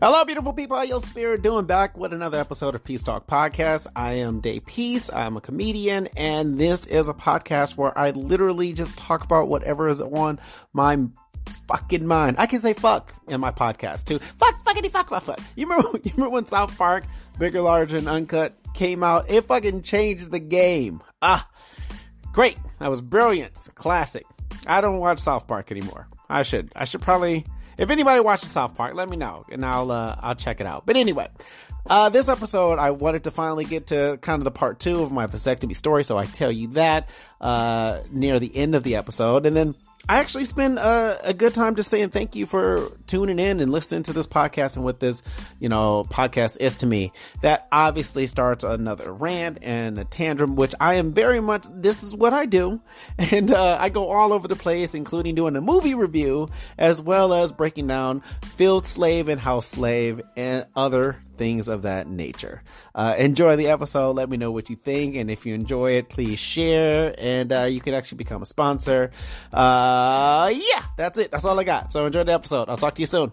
Hello, beautiful people. How your spirit doing? Back with another episode of Peace Talk Podcast. I am Day Peace. I'm a comedian, and this is a podcast where I literally just talk about whatever is on my fucking mind. I can say fuck in my podcast too. Fuck, fuckity, fuck, fuck, fuck. You remember? You remember when South Park, Bigger, Large, and Uncut came out? It fucking changed the game. Ah, great. That was brilliant. Classic. I don't watch South Park anymore. I should. I should probably if anybody watches South Park, let me know and I'll uh, I'll check it out. But anyway, uh, this episode I wanted to finally get to kind of the part two of my vasectomy story, so I tell you that uh, near the end of the episode, and then I actually spend a, a, good time just saying thank you for tuning in and listening to this podcast and what this, you know, podcast is to me. That obviously starts another rant and a tantrum, which I am very much, this is what I do. And uh, I go all over the place, including doing a movie review, as well as breaking down Field Slave and House Slave and other things of that nature. Uh, enjoy the episode. Let me know what you think. And if you enjoy it, please share. And uh, you can actually become a sponsor. Uh, yeah, that's it. That's all I got. So enjoy the episode. I'll talk to you soon.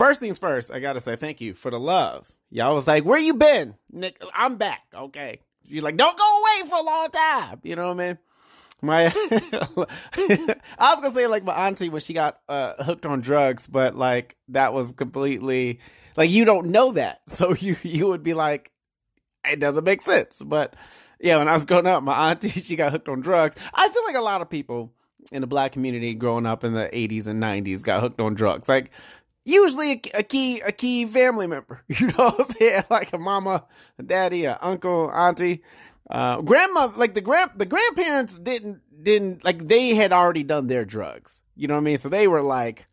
First things first, I gotta say thank you for the love. Y'all was like, where you been? Nick, I'm back. Okay. You're like, don't go away for a long time. You know what I mean? My, I was gonna say like my auntie when she got uh, hooked on drugs, but like that was completely like you don't know that, so you you would be like, it doesn't make sense. But yeah, when I was growing up, my auntie she got hooked on drugs. I feel like a lot of people in the black community growing up in the 80s and 90s got hooked on drugs. Like usually a, a, key a key family member. You know what I'm saying? Like a mama, a daddy, a uncle, auntie, uh, grandma. Like the grand the grandparents didn't didn't like they had already done their drugs. You know what I mean? So they were like,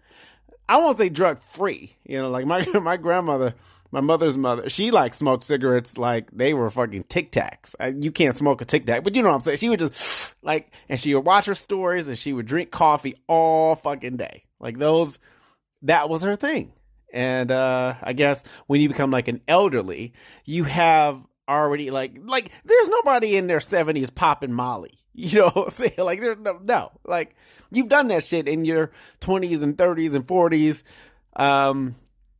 I won't say drug free. You know, like my my grandmother. My mother's mother, she like smoked cigarettes like they were fucking Tic Tacs. You can't smoke a Tic Tac, but you know what I'm saying. She would just like, and she would watch her stories and she would drink coffee all fucking day. Like those that was her thing. And uh, I guess when you become like an elderly, you have already like like there's nobody in their 70s popping Molly. You know what I'm saying? Like there's no no. Like you've done that shit in your 20s and 30s and 40s. Um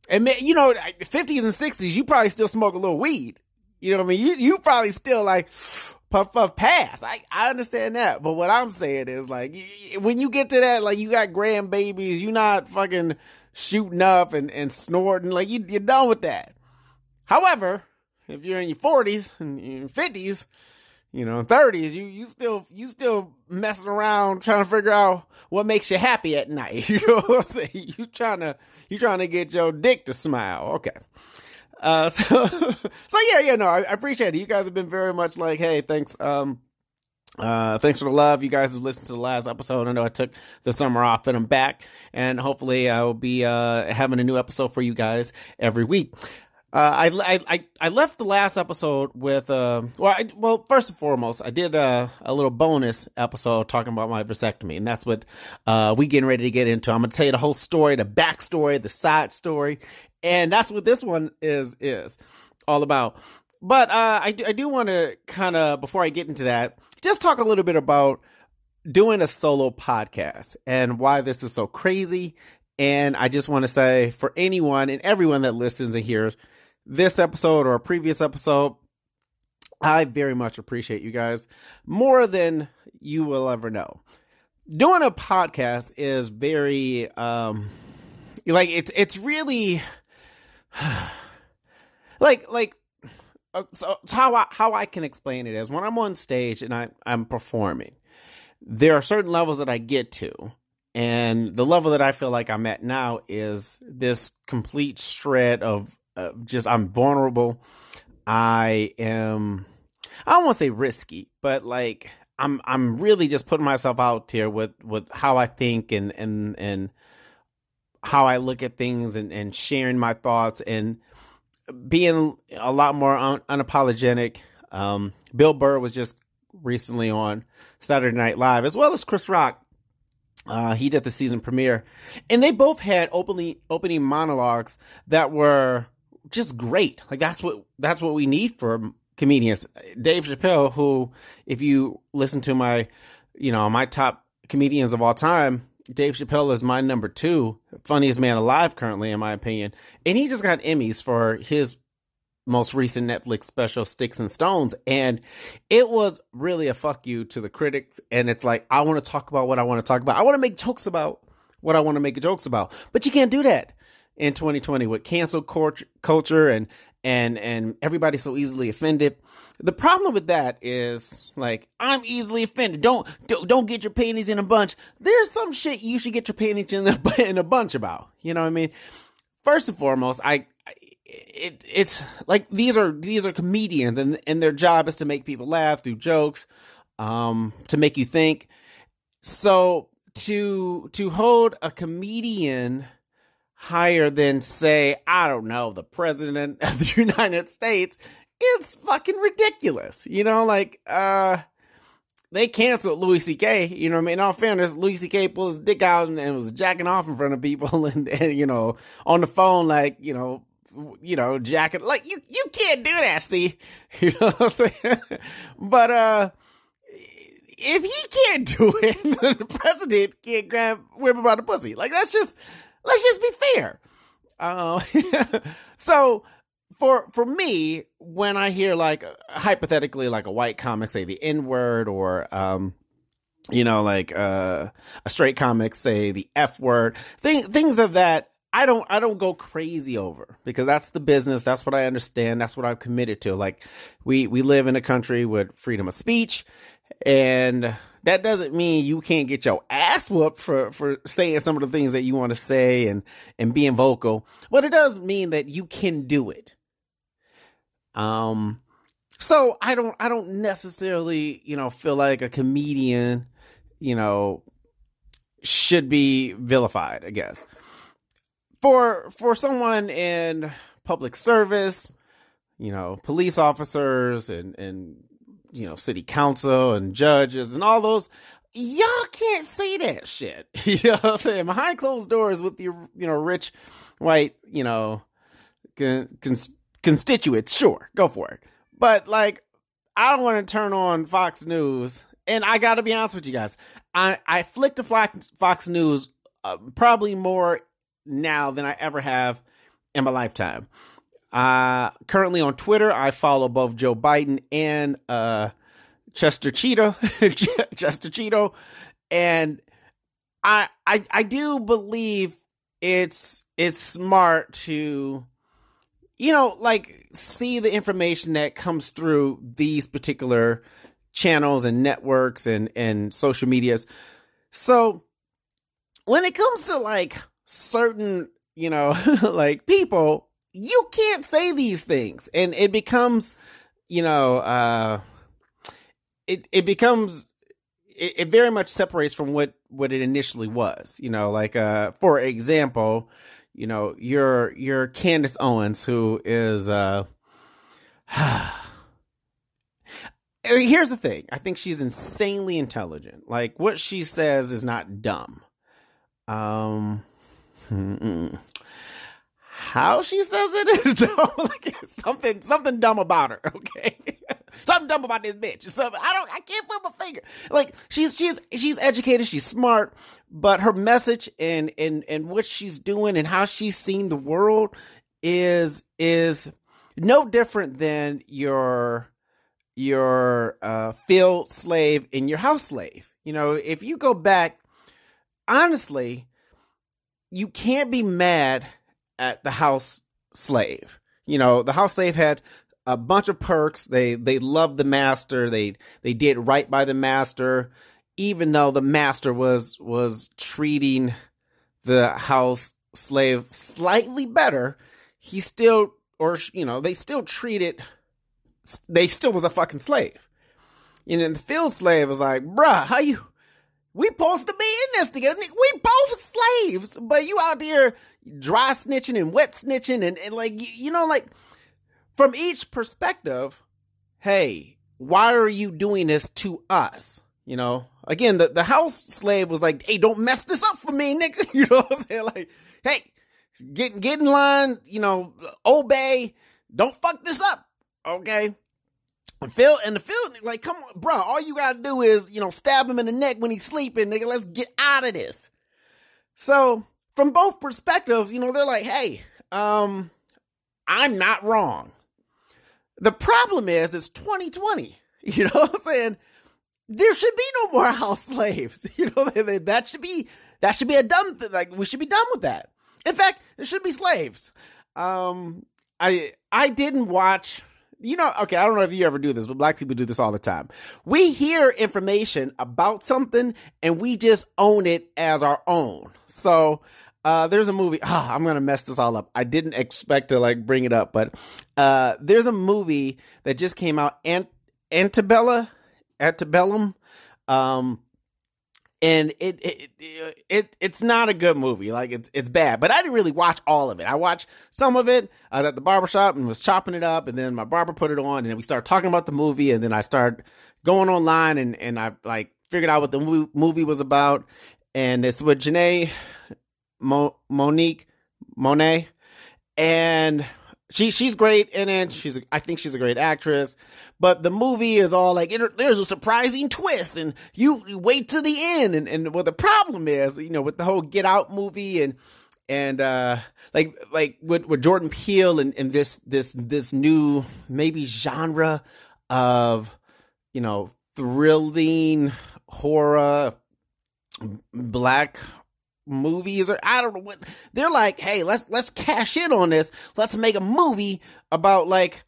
and you know 50s and 60s you probably still smoke a little weed. You know what I mean? You you probably still like puff puff pass. I I understand that, but what I'm saying is like when you get to that, like you got grandbabies, you not fucking shooting up and and snorting. Like you you're done with that. However, if you're in your 40s and 50s, you know, 30s, you you still you still messing around trying to figure out what makes you happy at night. You know what I'm saying? You trying to you trying to get your dick to smile. Okay. Uh, so, so yeah, yeah, no, I, I, appreciate it. You guys have been very much like, hey, thanks, um, uh, thanks for the love. You guys have listened to the last episode. I know I took the summer off, but I'm back, and hopefully I will be uh, having a new episode for you guys every week. Uh, I, I I left the last episode with uh well I, well first and foremost I did a, a little bonus episode talking about my vasectomy and that's what uh we getting ready to get into. I'm gonna tell you the whole story, the backstory, the side story, and that's what this one is is all about. But uh, I do, I do want to kind of before I get into that, just talk a little bit about doing a solo podcast and why this is so crazy. And I just want to say for anyone and everyone that listens and hears this episode or a previous episode, I very much appreciate you guys more than you will ever know. Doing a podcast is very um like it's it's really like like uh, so, how I how I can explain it is when I'm on stage and I I'm performing, there are certain levels that I get to, and the level that I feel like I'm at now is this complete shred of, of just I'm vulnerable. I am I don't want to say risky, but like I'm I'm really just putting myself out here with with how I think and and and how I look at things and and sharing my thoughts and being a lot more un- unapologetic. Um, Bill Burr was just recently on Saturday Night Live, as well as Chris Rock. Uh, he did the season premiere, and they both had openly opening monologues that were just great. Like that's what that's what we need for comedians. Dave Chappelle, who, if you listen to my, you know, my top comedians of all time, Dave Chappelle is my number two funniest man alive currently, in my opinion, and he just got Emmys for his most recent Netflix special, Sticks and Stones. And it was really a fuck you to the critics. And it's like, I want to talk about what I want to talk about. I want to make jokes about what I want to make jokes about. But you can't do that in 2020 with cancel culture and and and everybody's so easily offended. The problem with that is like I'm easily offended. Don't don't, don't get your panties in a bunch. There's some shit you should get your panties in a, in a bunch about. You know what I mean? First and foremost, I it it's like these are these are comedians and and their job is to make people laugh through jokes um to make you think so to to hold a comedian higher than say i don't know the president of the united states it's fucking ridiculous you know like uh they canceled Louis C.K. You know what I mean? In all fairness, Louis C.K. pulled his dick out and, and was jacking off in front of people and, and, you know, on the phone, like, you know, you know, jacket. Like you, you can't do that. See, you know what I'm saying? but uh, if he can't do it, the president can't grab women by the pussy. Like that's just let's just be fair. Uh, so for for me, when I hear like hypothetically like a white comic say the N word or um you know like uh a straight comic say the F word, thing, things of that I don't I don't go crazy over because that's the business. That's what I understand. That's what I've committed to. Like we we live in a country with freedom of speech, and that doesn't mean you can't get your ass whooped for for saying some of the things that you want to say and and being vocal. But it does mean that you can do it. Um, so I don't I don't necessarily you know feel like a comedian you know should be vilified. I guess for for someone in public service, you know, police officers and and you know, city council and judges and all those, y'all can't say that shit. you know what I'm saying? Behind closed doors with your you know rich white you know con- cons- constituents, sure, go for it. But like, I don't want to turn on Fox News. And I got to be honest with you guys, I I flicked to Fox, Fox News uh, probably more now than I ever have in my lifetime. Uh, currently on Twitter, I follow both Joe Biden and uh, Chester Cheeto, Chester Cheeto, and I, I I do believe it's it's smart to you know like see the information that comes through these particular channels and networks and and social medias. So when it comes to like certain, you know, like people, you can't say these things. And it becomes, you know, uh, it, it becomes, it, it very much separates from what, what it initially was, you know, like, uh, for example, you know, your, your Candace Owens, who is, uh, here's the thing. I think she's insanely intelligent. Like what she says is not dumb. Um, Mm-mm. How she says it is like something, something dumb about her. Okay, something dumb about this bitch. So I don't, I can't put my finger. Like she's, she's, she's educated. She's smart, but her message and and and what she's doing and how she's seen the world is is no different than your your uh, field slave and your house slave. You know, if you go back, honestly, you can't be mad at the house slave. You know, the house slave had a bunch of perks. They they loved the master. They they did right by the master, even though the master was was treating the house slave slightly better. He still, or you know, they still treated. They still was a fucking slave. And the field slave was like, bruh, how you, we supposed to be in this together. We both slaves, but you out there dry snitching and wet snitching and, and like, you, know, like from each perspective, hey, why are you doing this to us? You know, again, the, the house slave was like, hey, don't mess this up for me, nigga. You know what I'm saying? Like, hey, get, get in line, you know, obey, don't fuck this up. Okay. And Phil and the Phil, like, come on, bro, all you gotta do is, you know, stab him in the neck when he's sleeping, nigga. Let's get out of this. So, from both perspectives, you know, they're like, hey, um, I'm not wrong. The problem is, it's 2020. You know what I'm saying? There should be no more house slaves. You know, that should be that should be a dumb thing. Like we should be done with that. In fact, there should be slaves. Um, I I didn't watch. You know, okay, I don't know if you ever do this, but black people do this all the time. We hear information about something and we just own it as our own. So, uh, there's a movie. Oh, I'm gonna mess this all up. I didn't expect to like bring it up, but uh, there's a movie that just came out, Ant- Antebella, Antebellum. Um, and it, it it it it's not a good movie. Like it's it's bad. But I didn't really watch all of it. I watched some of it. I was at the barbershop and was chopping it up, and then my barber put it on, and we started talking about the movie, and then I started going online and and I like figured out what the movie, was about, and it's with Janelle Mo- Monique Monáe, and she she's great in it. She's I think she's a great actress, but the movie is all like there's a surprising twist, and you, you wait to the end. And and what the problem is, you know, with the whole Get Out movie and and uh like like with with Jordan Peele and and this this this new maybe genre of you know thrilling horror black movies or I don't know what they're like, hey, let's let's cash in on this. Let's make a movie about like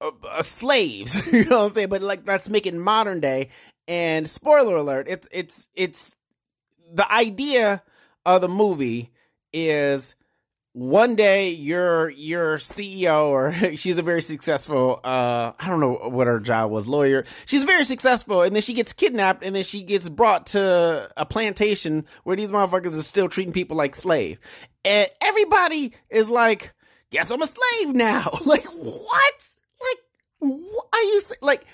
uh, uh, slaves, you know what I'm saying? But like let's make it modern day. And spoiler alert, it's it's it's the idea of the movie is one day your your CEO or she's a very successful uh I don't know what her job was lawyer. She's very successful and then she gets kidnapped and then she gets brought to a plantation where these motherfuckers are still treating people like slave. And everybody is like guess I'm a slave now. Like what? Like what are you like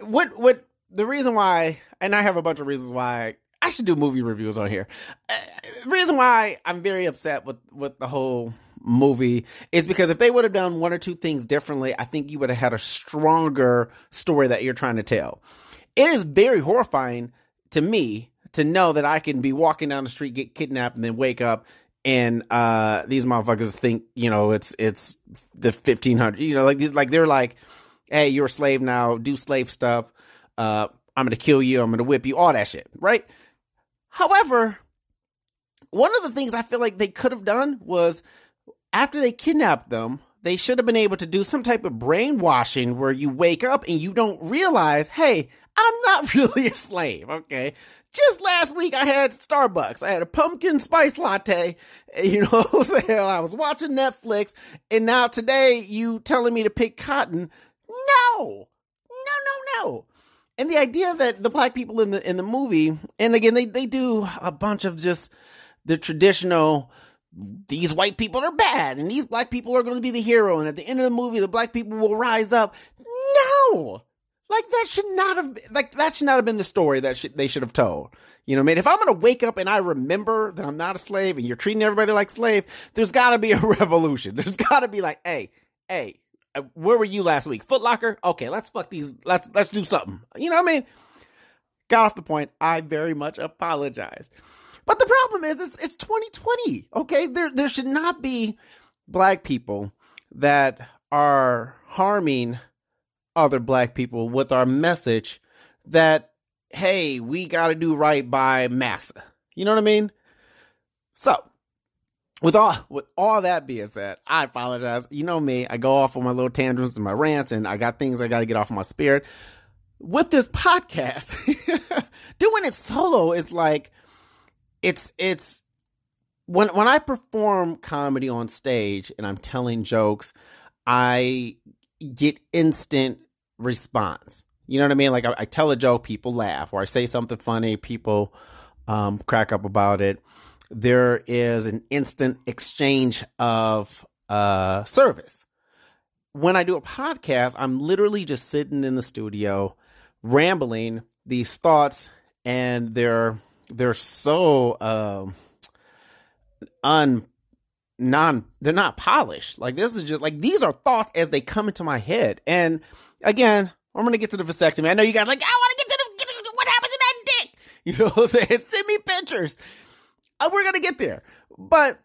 what what the reason why and I have a bunch of reasons why I should do movie reviews on here. Uh, reason why I'm very upset with with the whole movie is because if they would have done one or two things differently, I think you would have had a stronger story that you're trying to tell. It is very horrifying to me to know that I can be walking down the street, get kidnapped, and then wake up and uh, these motherfuckers think you know it's it's the 1500 you know like these like they're like hey you're a slave now. Do slave stuff. Uh, i'm gonna kill you. I'm gonna whip you. All that shit right However, one of the things I feel like they could have done was after they kidnapped them, they should have been able to do some type of brainwashing where you wake up and you don't realize, hey, I'm not really a slave, okay? Just last week I had Starbucks. I had a pumpkin spice latte. You know I was watching Netflix and now today you telling me to pick cotton. No. No, no, no and the idea that the black people in the in the movie, and again, they they do a bunch of just the traditional. These white people are bad, and these black people are going to be the hero. And at the end of the movie, the black people will rise up. No, like that should not have like that should not have been the story that they should have told. You know, I mean, if I'm going to wake up and I remember that I'm not a slave, and you're treating everybody like slave, there's got to be a revolution. There's got to be like, hey, hey, Uh, where were you last week? Foot Locker? Okay, let's fuck these. Let's let's do something. You know what I mean? Got off the point. I very much apologize. But the problem is it's it's 2020. Okay? There there should not be black people that are harming other black people with our message that hey, we got to do right by massa. You know what I mean? So, with all with all that being said, I apologize. You know me, I go off on my little tantrums and my rants, and I got things I got to get off my spirit. With this podcast, doing it solo is like it's it's when when I perform comedy on stage and I'm telling jokes, I get instant response. You know what I mean? Like I, I tell a joke, people laugh, or I say something funny, people um, crack up about it. There is an instant exchange of uh, service. When I do a podcast, I'm literally just sitting in the studio, rambling these thoughts, and they're they're so um, un non they're not polished. Like this is just like these are thoughts as they come into my head. And again, I'm gonna get to the vasectomy. I know you guys like, I want to get to the what happens to that dick. You know what I'm saying? Send me pictures. Uh, we're gonna get there. But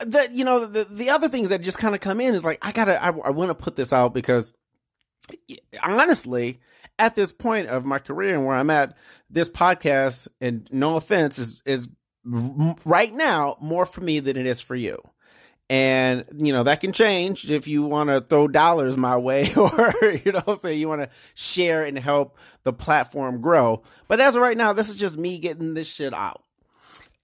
the you know the the other things that just kind of come in is like I gotta I, I want to put this out because honestly at this point of my career and where I'm at, this podcast, and no offense, is is right now more for me than it is for you. And, you know, that can change if you want to throw dollars my way or, you know, say you want to share and help the platform grow. But as of right now, this is just me getting this shit out.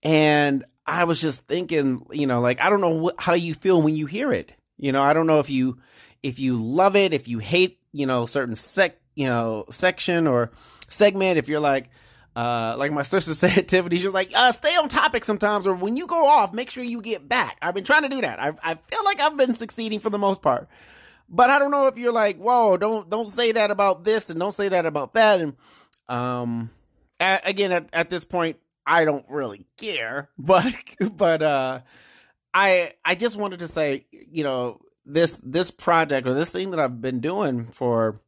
And I was just thinking, you know, like, I don't know how you feel when you hear it. You know, I don't know if you, if you love it, if you hate, you know, certain sec, you know, section or segment, if you're like, uh, like my sister said, Tiffany, she was like, uh, stay on topic sometimes, or when you go off, make sure you get back. I've been trying to do that. I, I feel like I've been succeeding for the most part, but I don't know if you're like, whoa, don't, don't say that about this and don't say that about that. And, um, at, again, at, at this point, I don't really care, but, but, uh, I, I just wanted to say, you know, this, this project or this thing that I've been doing for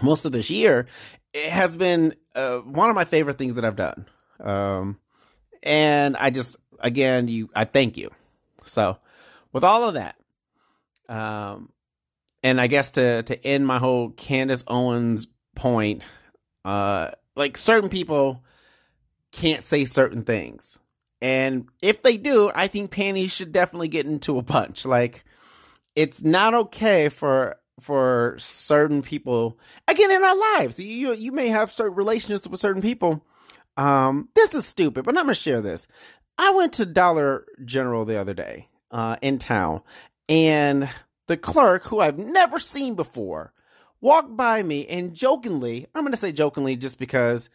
most of this year it has been uh, one of my favorite things that I've done. Um, and I just, again, you, I thank you. So, with all of that, um, and I guess to to end my whole Candace Owens point, uh, like certain people can't say certain things, and if they do, I think panties should definitely get into a bunch. Like, it's not okay for for certain people again in our lives. You you may have certain relationships with certain people. Um, this is stupid, but I'm gonna share this. I went to Dollar General the other day uh, in town, and the clerk, who I've never seen before, walked by me and jokingly, I'm gonna say jokingly just because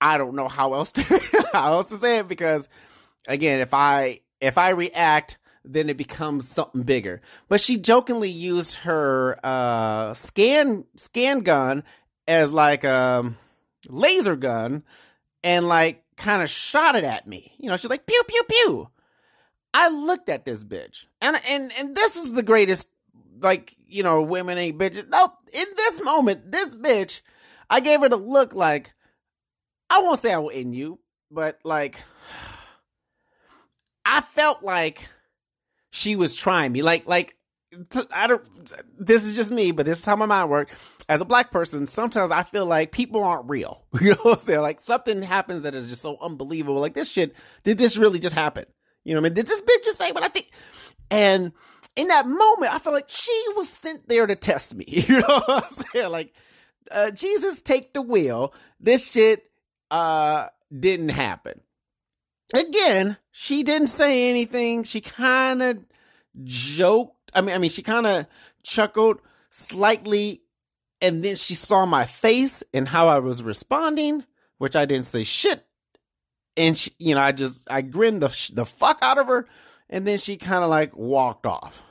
I don't know how else to how else to say it because again, if I if I react then it becomes something bigger. But she jokingly used her uh, scan scan gun as like a um, laser gun and like kind of shot it at me. You know, she's like pew pew pew. I looked at this bitch, and and and this is the greatest. Like you know, women ain't bitches. Nope. In this moment, this bitch, I gave her the look like I won't say I will end you, but like I felt like she was trying me. Like, like, I don't, this is just me, but this is how my mind works. As a black person, sometimes I feel like people aren't real. You know what I'm saying? Like something happens that is just so unbelievable. Like this shit, did this really just happen? You know what I mean? Did this bitch just say what I think? And in that moment, I felt like she was sent there to test me. You know what I'm saying? Like, uh, Jesus, take the wheel. This shit, uh, didn't happen again, she didn't say anything. She kind of joked. I mean, I mean, she kind of chuckled slightly, and then she saw my face and how I was responding, which I didn't say shit. And she, you know, I just I grinned the the fuck out of her, and then she kind of like walked off,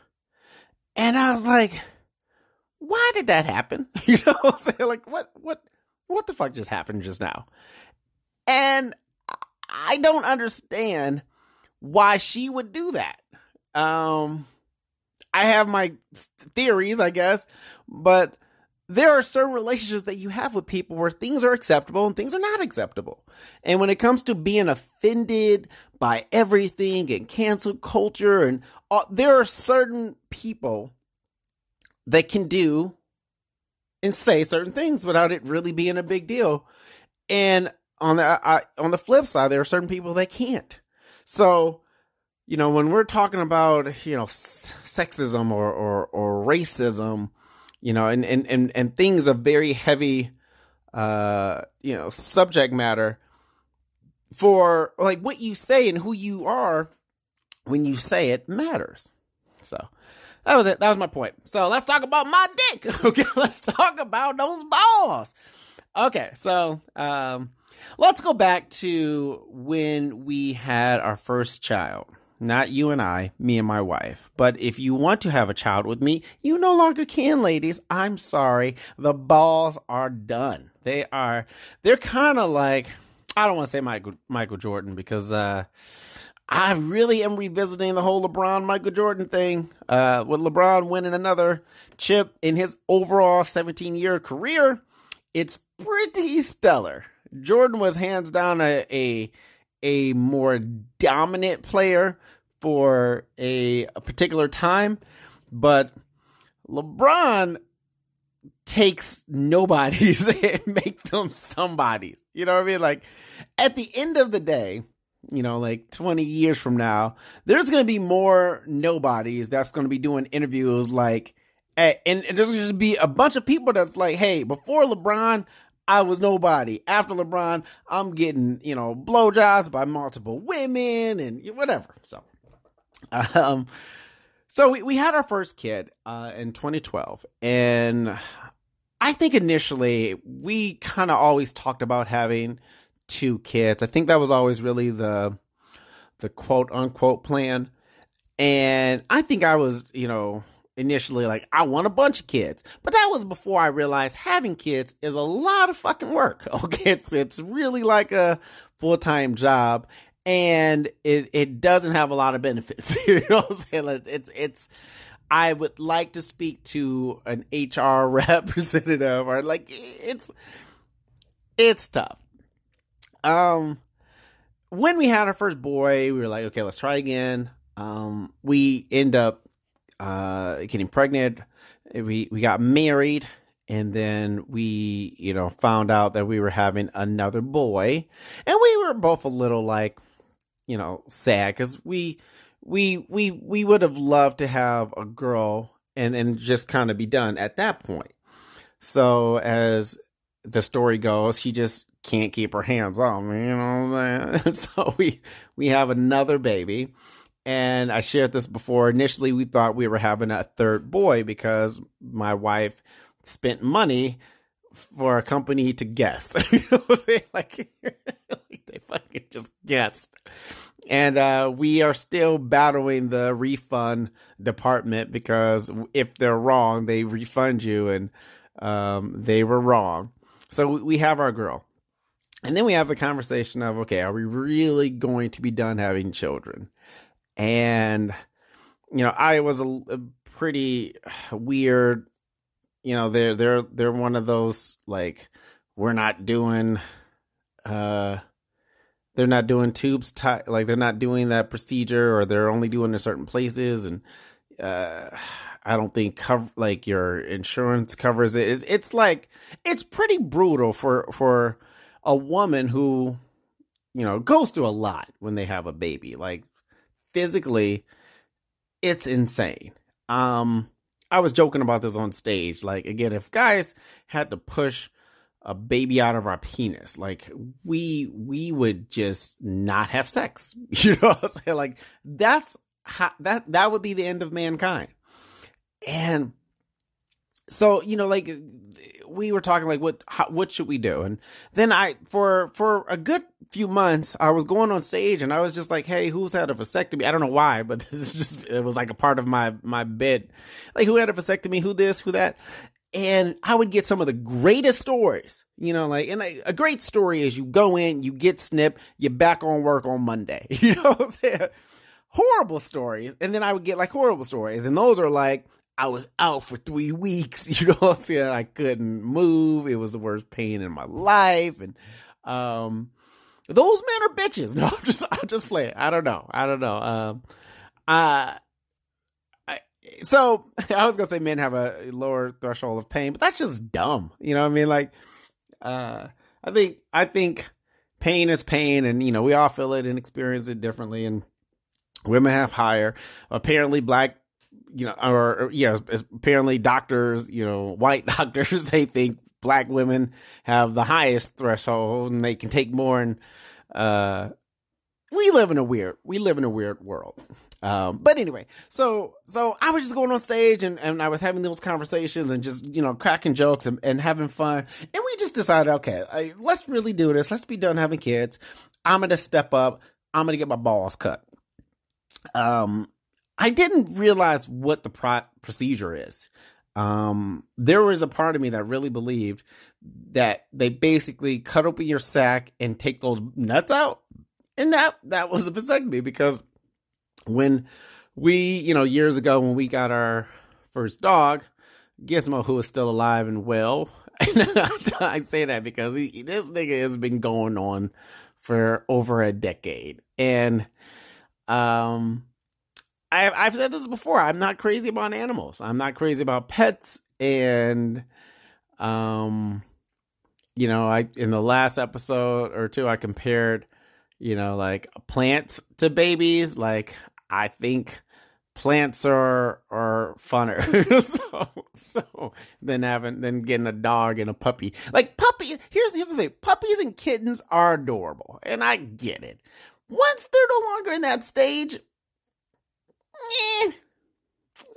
and I was like, "Why did that happen?" You know, what I'm saying like, what, what, what the fuck just happened just now? And I don't understand why she would do that. Um, I have my theories, I guess, but there are certain relationships that you have with people where things are acceptable and things are not acceptable. And when it comes to being offended by everything and cancel culture, and there are certain people that can do and say certain things without it really being a big deal. And on the I, on the flip side, there are certain people that can't. So, you know, when we're talking about you know sexism or or, or racism, you know, and, and and and things of very heavy, uh, you know, subject matter for like what you say and who you are when you say it matters. So, that was it. That was my point. So let's talk about my dick. Okay, let's talk about those balls. Okay, so um, let's go back to when we had our first child. Not you and I, me and my wife. But if you want to have a child with me, you no longer can, ladies. I'm sorry. The balls are done. They are, they're kind of like, I don't want to say Michael, Michael Jordan because, uh, I really am revisiting the whole LeBron Michael Jordan thing. Uh, with LeBron winning another chip in his overall 17 year career, it's pretty stellar. Jordan was hands down a, a a more dominant player for a, a particular time, but LeBron takes nobodies and make them somebodies. You know what I mean? Like at the end of the day, you know, like 20 years from now, there's going to be more nobodies that's going to be doing interviews like, and, and there's going to be a bunch of people that's like, hey, before LeBron, I was nobody. After LeBron, I'm getting, you know, blowjobs by multiple women and whatever. So, um, so we, we had our first kid uh, in 2012. And I think initially we kind of always talked about having two kids. I think that was always really the the quote unquote plan. And I think I was, you know, initially like I want a bunch of kids, but that was before I realized having kids is a lot of fucking work. Okay, it's it's really like a full time job, and it it doesn't have a lot of benefits. you know what I'm saying? It's it's. I would like to speak to an HR representative or like it's it's tough. Um when we had our first boy, we were like, okay, let's try again. Um we end up uh, getting pregnant. We we got married, and then we you know found out that we were having another boy, and we were both a little like you know sad because we we we we would have loved to have a girl and and just kind of be done at that point. So as the story goes, she just can't keep her hands on me, you know. so we we have another baby and I shared this before. Initially, we thought we were having a third boy because my wife spent money for a company to guess. you know what I'm saying? Like, they fucking just guessed. And uh, we are still battling the refund department because if they're wrong, they refund you, and um, they were wrong. So we have our girl. And then we have the conversation of, okay, are we really going to be done having children? And you know I was a, a pretty weird. You know they're they're they're one of those like we're not doing uh they're not doing tubes t- like they're not doing that procedure or they're only doing in certain places and uh I don't think cover like your insurance covers it. It's like it's pretty brutal for for a woman who you know goes through a lot when they have a baby. Like physically, it's insane. Um, I was joking about this on stage. Like, again, if guys had to push a baby out of our penis, like we we would just not have sex. You know what I'm saying? Like that's how, that that would be the end of mankind. And so you know like we were talking like what how, what should we do? And then i for for a good few months i was going on stage and i was just like hey who's had a vasectomy? I don't know why but this is just it was like a part of my my bit. Like who had a vasectomy? Who this? Who that? And i would get some of the greatest stories you know like and a, a great story is you go in you get snipped you're back on work on monday you know what i'm saying? Horrible stories. And then i would get like horrible stories. And those are like I was out for three weeks. You know what I'm saying? I couldn't move. It was the worst pain in my life. And um those men are bitches. No, I'm just I'm just playing. I don't know. I don't know. Um uh I, so I was gonna say men have a lower threshold of pain, but that's just dumb. You know what I mean? Like uh I think I think pain is pain and you know, we all feel it and experience it differently and women have higher. Apparently black you know, or, or yeah, apparently doctors, you know, white doctors, they think black women have the highest threshold and they can take more. And uh, we live in a weird, we live in a weird world. Um, but anyway, so so I was just going on stage and, and I was having those conversations and just you know cracking jokes and, and having fun. And we just decided, okay, I, let's really do this. Let's be done having kids. I'm gonna step up. I'm gonna get my balls cut. Um, I didn't realize what the pro- procedure is. Um, there was a part of me that really believed that they basically cut open your sack and take those nuts out, and that that was a vasectomy because when we, you know, years ago when we got our first dog, Gizmo, who is still alive and well, I say that because he, this nigga has been going on for over a decade, and um, I, I've said this before. I'm not crazy about animals. I'm not crazy about pets, and um, you know, I in the last episode or two, I compared, you know, like plants to babies. Like I think plants are are funner so, so than having than getting a dog and a puppy like puppy here's here's the thing puppies and kittens are adorable and i get it once they're no longer in that stage.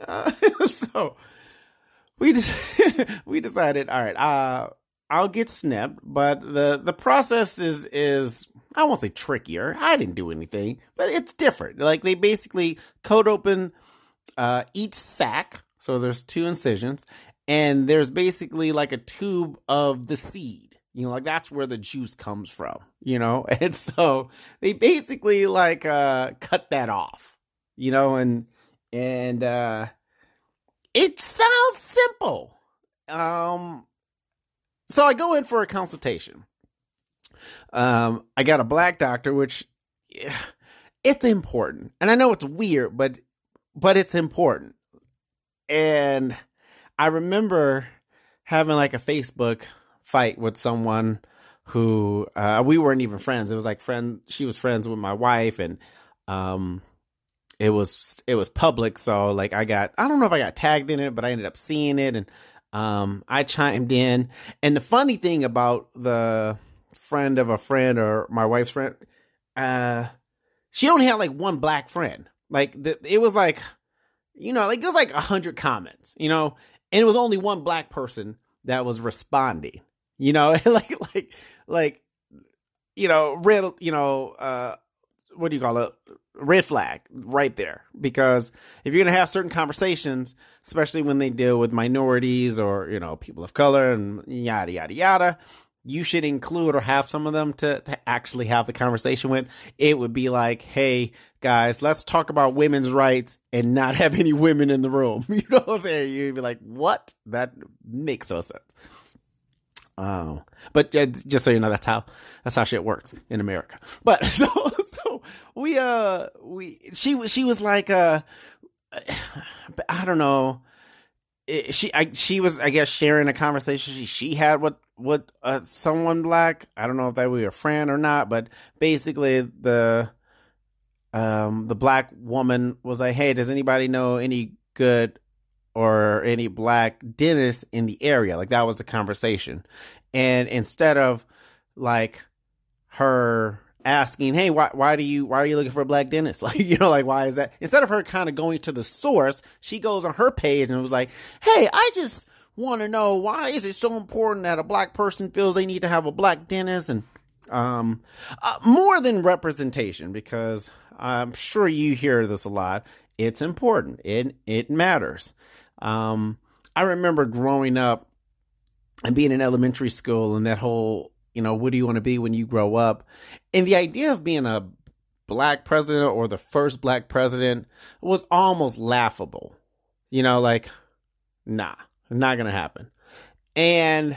Uh, so we just we decided all right uh i'll get snipped but the the process is is I won't say trickier. I didn't do anything, but it's different. Like they basically coat open uh, each sac. So there's two incisions, and there's basically like a tube of the seed. You know, like that's where the juice comes from. You know, and so they basically like uh, cut that off. You know, and and uh, it sounds simple. Um, so I go in for a consultation um, I got a black doctor, which it's important, and I know it's weird, but but it's important. And I remember having like a Facebook fight with someone who uh, we weren't even friends. It was like friend. She was friends with my wife, and um, it was it was public. So like I got I don't know if I got tagged in it, but I ended up seeing it, and um, I chimed in. And the funny thing about the friend of a friend or my wife's friend, uh, she only had like one black friend. Like the, it was like, you know, like it was like a hundred comments, you know, and it was only one black person that was responding, you know, like like like, you know, real you know, uh, what do you call it? Red flag right there. Because if you're gonna have certain conversations, especially when they deal with minorities or you know people of color and yada yada yada, you should include or have some of them to, to actually have the conversation with. It would be like, hey, guys, let's talk about women's rights and not have any women in the room. You know what I'm saying? You'd be like, what? That makes no sense. Oh, but just so you know, that's how that's how shit works in America. But so we uh we she she was like uh I don't know she I, she was I guess sharing a conversation she, she had with with uh, someone black. I don't know if that was a friend or not, but basically the um the black woman was like, "Hey, does anybody know any good or any black dentist in the area?" Like that was the conversation, and instead of like her asking, "Hey, why why do you why are you looking for a black dentist?" Like, you know, like why is that? Instead of her kind of going to the source, she goes on her page and was like, "Hey, I just want to know why is it so important that a black person feels they need to have a black dentist and um uh, more than representation because I'm sure you hear this a lot. It's important. It it matters. Um I remember growing up and being in elementary school and that whole you know, what do you want to be when you grow up? And the idea of being a black president or the first black president was almost laughable. You know, like, nah, not to happen. And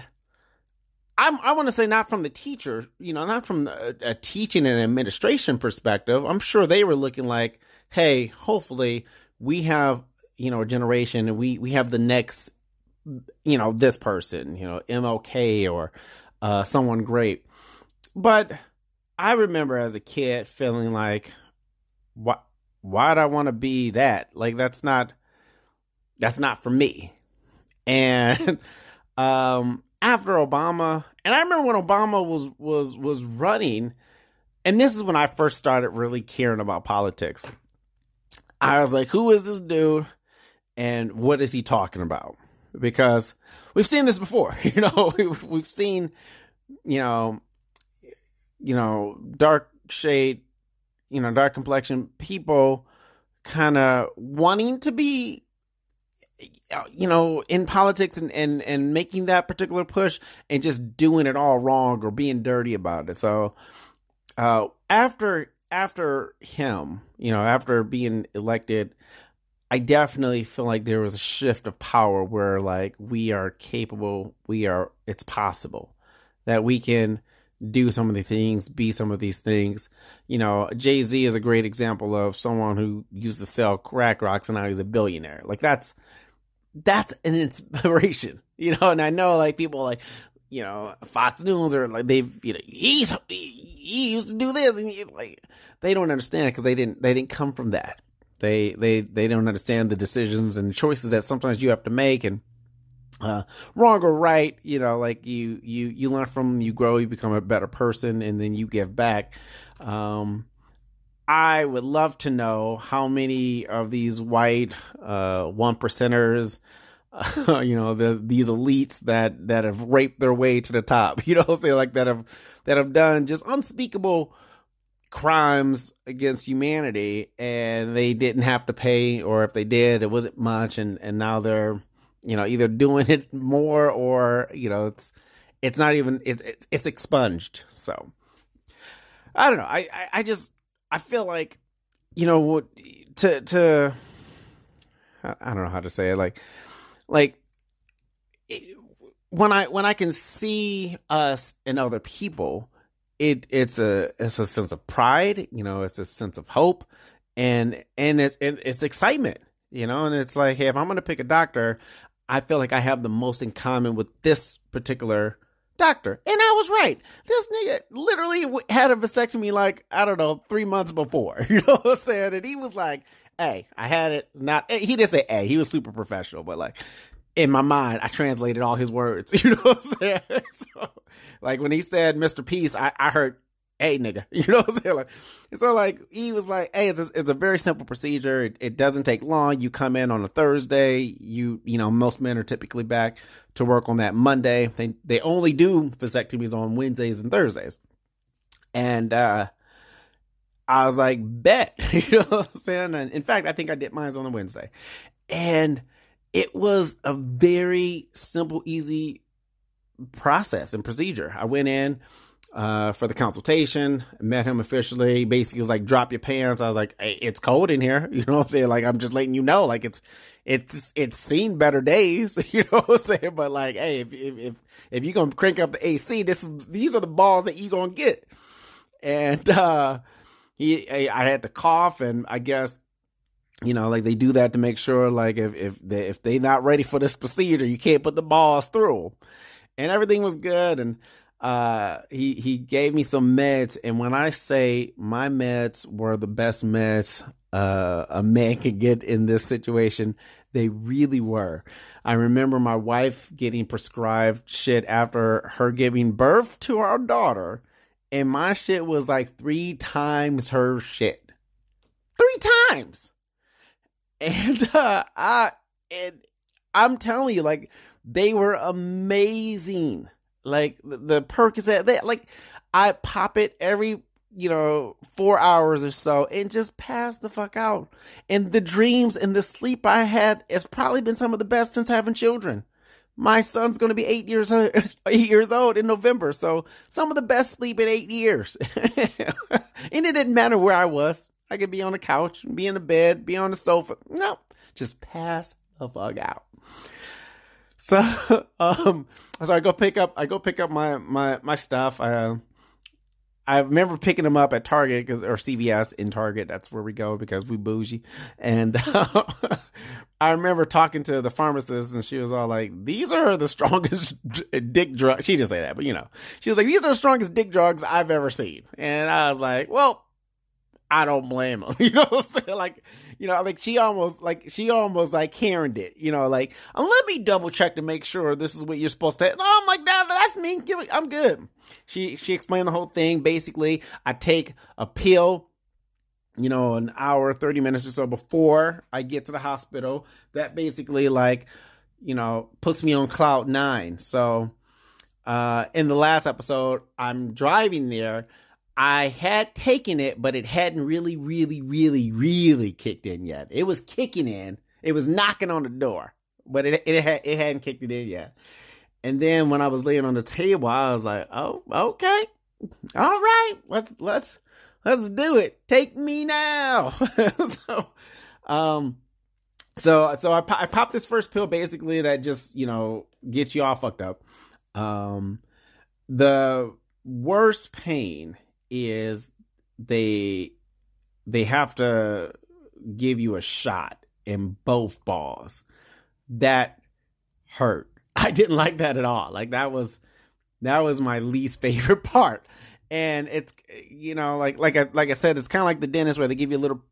I'm, I want to say not from the teacher, you know, not from a, a teaching and administration perspective. I'm sure they were looking like, hey, hopefully we have, you know, a generation and we, we have the next, you know, this person, you know, MLK or uh, someone great. But I remember as a kid feeling like, why, why'd I want to be that? Like, that's not, that's not for me. And, um, after Obama, and I remember when Obama was, was, was running, and this is when I first started really caring about politics. I was like, who is this dude and what is he talking about? Because we've seen this before, you know, we've seen, you know, you know, dark shade, you know, dark complexion people kind of wanting to be you know in politics and, and and making that particular push and just doing it all wrong or being dirty about it. So uh after after him you know after being elected i definitely feel like there was a shift of power where like we are capable we are it's possible that we can do some of the things, be some of these things. You know, Jay Z is a great example of someone who used to sell crack rocks and now he's a billionaire. Like that's that's an inspiration, you know. And I know like people like you know Fox News or like they've you know he's he, used to do this and he, like they don't understand because they didn't they didn't come from that. They they they don't understand the decisions and choices that sometimes you have to make and uh, wrong or right, you know, like you, you, you learn from you grow, you become a better person, and then you give back. Um, I would love to know how many of these white uh, one percenters, uh, you know, the, these elites that that have raped their way to the top, you know, say like that have that have done just unspeakable crimes against humanity, and they didn't have to pay, or if they did, it wasn't much, and and now they're you know, either doing it more or, you know, it's, it's not even, it, it's, it's expunged. So I don't know. I, I, I just, I feel like, you know, to, to, I don't know how to say it. Like, like, when I when I can see us and other people, it it's a it's a sense of pride, you know, it's a sense of hope, and and it's it's excitement, you know, and it's like, hey, if I'm gonna pick a doctor, I feel like I have the most in common with this particular doctor. And I was right. This nigga literally had a vasectomy like, I don't know, three months before. You know what I'm saying? And he was like, hey, I had it not, he didn't say hey, he was super professional, but like, in my mind, I translated all his words. You know what I'm saying? So, like when he said Mr. Peace, I, I heard hey nigga you know what i'm saying like so like he was like hey it's a, it's a very simple procedure it, it, doesn't take long you come in on a thursday you you know most men are typically back to work on that monday they they only do vasectomies on wednesdays and thursdays and uh i was like bet you know what i'm saying and in fact i think i did mine on a wednesday and it was a very simple easy process and procedure i went in uh, for the consultation. Met him officially. Basically, was like, "Drop your pants." I was like, hey, "It's cold in here." You know what I'm saying? Like, I'm just letting you know. Like, it's it's it's seen better days. You know what I'm saying? But like, hey, if if if, if you're gonna crank up the AC, this is these are the balls that you gonna get. And uh, he, I had to cough, and I guess you know, like they do that to make sure, like if if they if they not ready for this procedure, you can't put the balls through. And everything was good, and uh, he he gave me some meds, and when I say my meds were the best meds uh, a man could get in this situation, they really were. I remember my wife getting prescribed shit after her giving birth to our daughter, and my shit was like three times her shit, three times. And uh, I and I'm telling you, like they were amazing like the, the Percocet, they, like I pop it every you know four hours or so and just pass the fuck out. And the dreams and the sleep I had has probably been some of the best since having children. My son's going to be eight years eight years old in November, so some of the best sleep in eight years. and it didn't matter where I was. I could be on the couch, be in the bed, be on the sofa. No, just pass the fuck out. So, um, so I go pick up, I go pick up my, my, my stuff. I, uh, I remember picking them up at Target because, or CVS in Target. That's where we go because we bougie. And uh, I remember talking to the pharmacist and she was all like, these are the strongest dick drugs. She didn't say that, but you know, she was like, these are the strongest dick drugs I've ever seen. And I was like, well, I don't blame them. You know what I'm saying? Like, you know, like she almost like she almost like Karen it, you know, like uh, let me double check to make sure this is what you're supposed to. No, I'm like that. That's me. I'm good. She she explained the whole thing. Basically, I take a pill you know, an hour, 30 minutes or so before I get to the hospital. That basically, like, you know, puts me on cloud nine. So, uh, in the last episode, I'm driving there. I had taken it, but it hadn't really, really, really, really kicked in yet. It was kicking in. It was knocking on the door, but it it, had, it hadn't kicked it in yet. And then when I was laying on the table, I was like, "Oh, okay, all right, let's let's let's do it. Take me now." so, um, so so I, I popped this first pill basically that just you know gets you all fucked up. Um, the worst pain is they they have to give you a shot in both balls. That hurt. I didn't like that at all. Like that was that was my least favorite part. And it's you know like like I like I said it's kind of like the dentist where they give you a little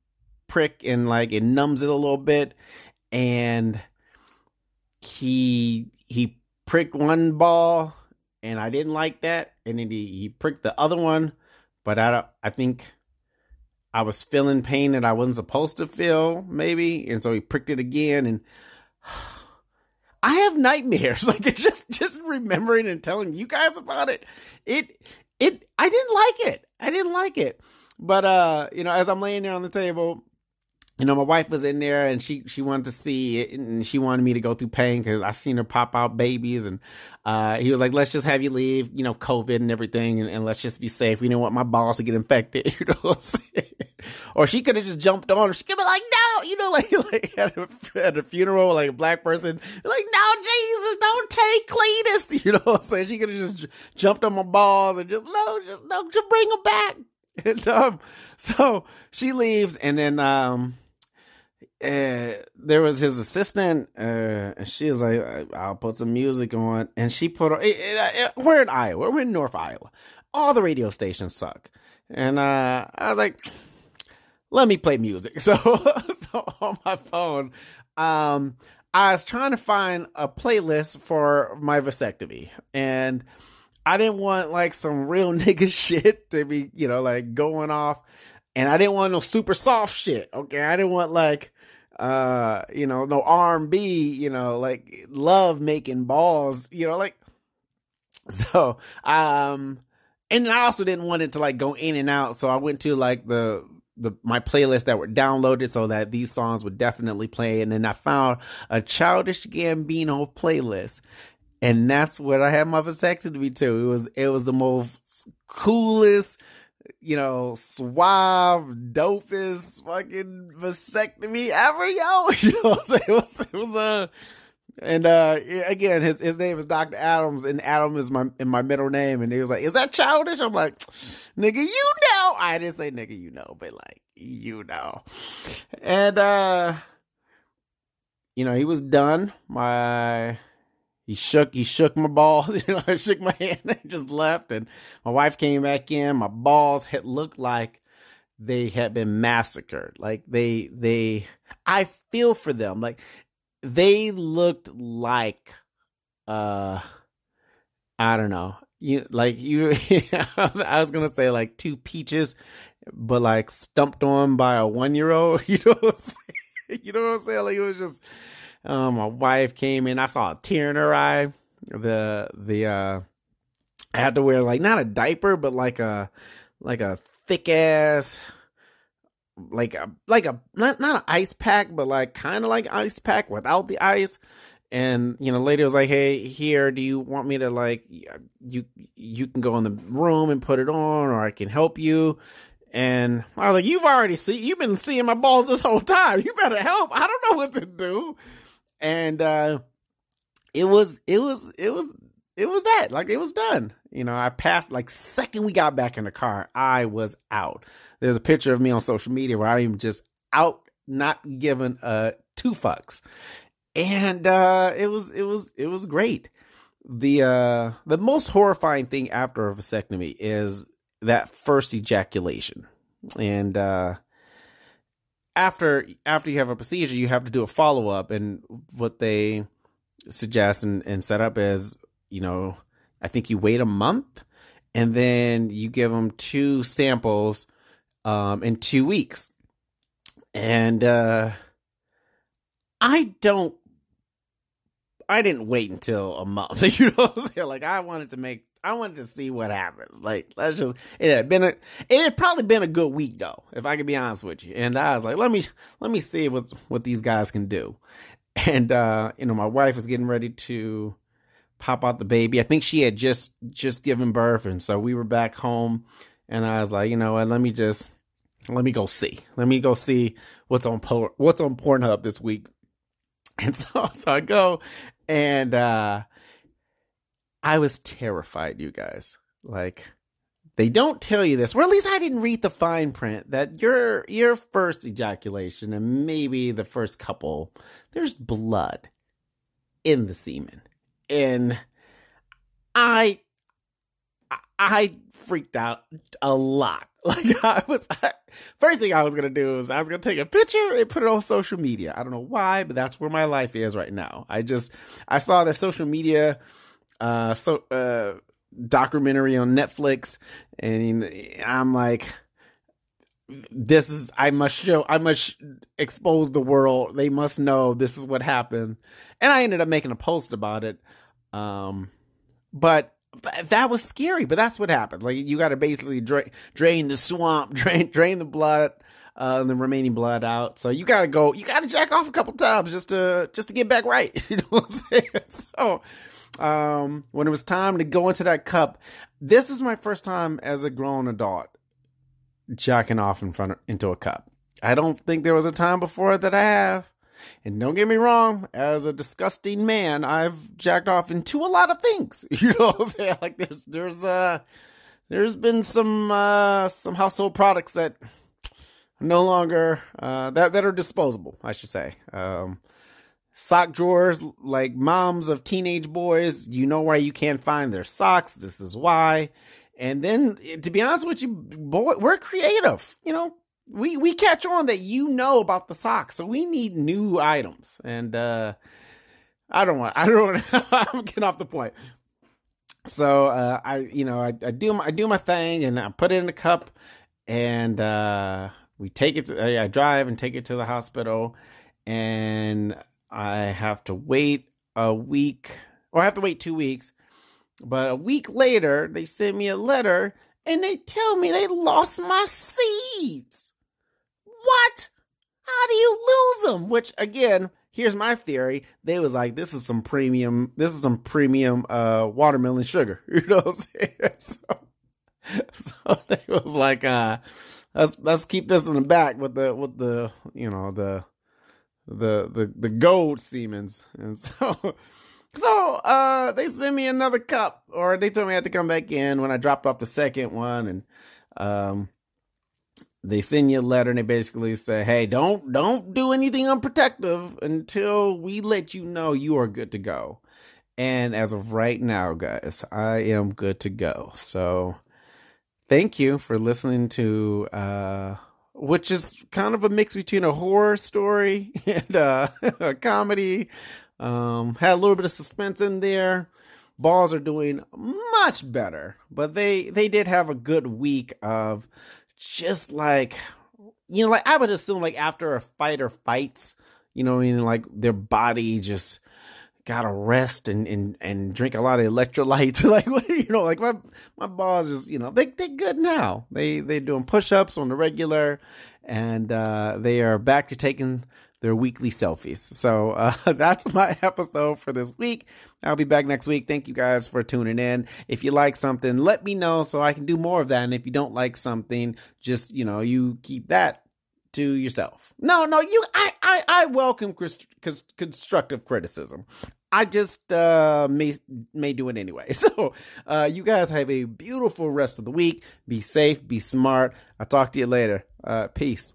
prick and like it numbs it a little bit and he he pricked one ball and I didn't like that and then he, he pricked the other one but I I think I was feeling pain that I wasn't supposed to feel, maybe, and so he pricked it again, and I have nightmares. Like just just remembering and telling you guys about it, it it I didn't like it. I didn't like it, but uh, you know, as I'm laying there on the table, you know, my wife was in there and she she wanted to see it and she wanted me to go through pain because I seen her pop out babies and uh, he was like, let's just have you leave, you know, COVID and everything and, and let's just be safe. We didn't want my balls to get infected, you know Or she could have just jumped on her. She could be like, no, you know, like like at a, at a funeral, like a black person, like, no, Jesus, don't take Cletus, you know what I'm saying? She could have just jumped on my balls and just no, just no, just bring them back. And um, so she leaves, and then um, there was his assistant, uh, and she was like, "I'll put some music on," and she put. It, it, it, we're in Iowa. We're in North Iowa. All the radio stations suck, and uh, I was like, "Let me play music." So, so on my phone, um, I was trying to find a playlist for my vasectomy, and I didn't want like some real nigga shit to be, you know, like going off. And I didn't want no super soft shit. Okay. I didn't want like uh, you know, no R&B, you know, like love making balls, you know, like so um and I also didn't want it to like go in and out, so I went to like the the my playlist that were downloaded so that these songs would definitely play and then I found a childish Gambino playlist and that's what I had my vasectomy to. It was it was the most coolest you know, suave, dopest fucking vasectomy ever, yo. You know what I'm saying? It was, it was uh, and uh, again, his his name is Doctor Adams, and Adam is my in my middle name, and he was like, "Is that childish?" I'm like, "Nigga, you know." I didn't say "nigga, you know," but like, you know, and uh, you know, he was done. My he shook he shook my balls you know i shook my hand and just left. And my wife came back in. My balls had looked like they had been massacred. Like they they i feel for them. Like they looked like uh i don't know. You like you i was gonna say like two peaches but like stumped on by a one year old you know you know what i'm saying? Like it was just um, my wife came in. I saw a tear in her eye. The the uh, I had to wear like not a diaper, but like a like a thick ass like a like a not not an ice pack, but like kind of like ice pack without the ice. And you know, lady was like, "Hey, here, do you want me to like you you can go in the room and put it on, or I can help you." And I was like, "You've already seen, you've been seeing my balls this whole time. You better help. I don't know what to do." And uh, it was it was it was it was that like it was done. You know, I passed like second we got back in the car, I was out. There's a picture of me on social media where I'm just out, not giving a two fucks, and uh, it was it was it was great. The uh, the most horrifying thing after a vasectomy is that first ejaculation, and uh, after after you have a procedure, you have to do a follow up, and what they suggest and, and set up is, you know, I think you wait a month, and then you give them two samples um, in two weeks. And uh I don't I didn't wait until a month. You know? Like I wanted to make I wanted to see what happens. Like let's just it had been a it had probably been a good week though, if I can be honest with you. And I was like, let me let me see what what these guys can do. And uh, you know, my wife was getting ready to pop out the baby. I think she had just just given birth, and so we were back home. And I was like, you know what? Let me just let me go see. Let me go see what's on what's on Pornhub this week. And so so I go, and uh, I was terrified, you guys. Like they don't tell you this, or at least I didn't read the fine print that your your first ejaculation and maybe the first couple, there's blood in the semen, and I I freaked out a lot. Like I was, I, first thing I was gonna do is I was gonna take a picture and put it on social media. I don't know why, but that's where my life is right now. I just I saw that social media, uh, so uh documentary on Netflix, and I'm like, this is I must show I must expose the world. They must know this is what happened, and I ended up making a post about it. Um, but that was scary. But that's what happened. Like you got to basically drain drain the swamp, drain drain the blood. Uh, the remaining blood out, so you gotta go. You gotta jack off a couple times just to just to get back right. You know what I'm saying? So, um, when it was time to go into that cup, this was my first time as a grown adult jacking off in front of, into a cup. I don't think there was a time before that I have. And don't get me wrong, as a disgusting man, I've jacked off into a lot of things. You know what I'm saying? Like there's there's uh there's been some uh some household products that no longer uh that that are disposable, I should say. Um sock drawers like moms of teenage boys you know why you can't find their socks this is why. And then to be honest with you boy we're creative you know? We we catch on that you know about the socks so we need new items. And uh i don't want i don't want i'm getting off the point. So uh i you know I, I do my i do my thing and i put it in a cup and uh we take it to, i drive and take it to the hospital. And I have to wait a week, or I have to wait two weeks. But a week later, they send me a letter and they tell me they lost my seeds. What? How do you lose them? Which again, here's my theory. They was like, this is some premium, this is some premium uh watermelon sugar. You know what I'm saying? So, so they was like, uh, let's let's keep this in the back with the with the you know the the the the gold Siemens, and so so uh they sent me another cup, or they told me I had to come back in when I dropped off the second one, and um they send you a letter and they basically say, "Hey, don't don't do anything unprotective until we let you know you are good to go." And as of right now, guys, I am good to go. So, thank you for listening to uh which is kind of a mix between a horror story and uh, a comedy. Um, had a little bit of suspense in there. Balls are doing much better, but they they did have a good week of just like you know, like I would assume like after a fighter fights, you know, I mean, like their body just gotta rest and, and, and drink a lot of electrolytes. like what you know, like my my balls is you know they they good now. They they doing push ups on the regular, and uh, they are back to taking their weekly selfies. So uh, that's my episode for this week. I'll be back next week. Thank you guys for tuning in. If you like something, let me know so I can do more of that. And if you don't like something, just you know, you keep that to yourself. No, no, you. I, I, I welcome constructive criticism. I just uh, may may do it anyway. So, uh, you guys have a beautiful rest of the week. Be safe. Be smart. I'll talk to you later. Uh, peace.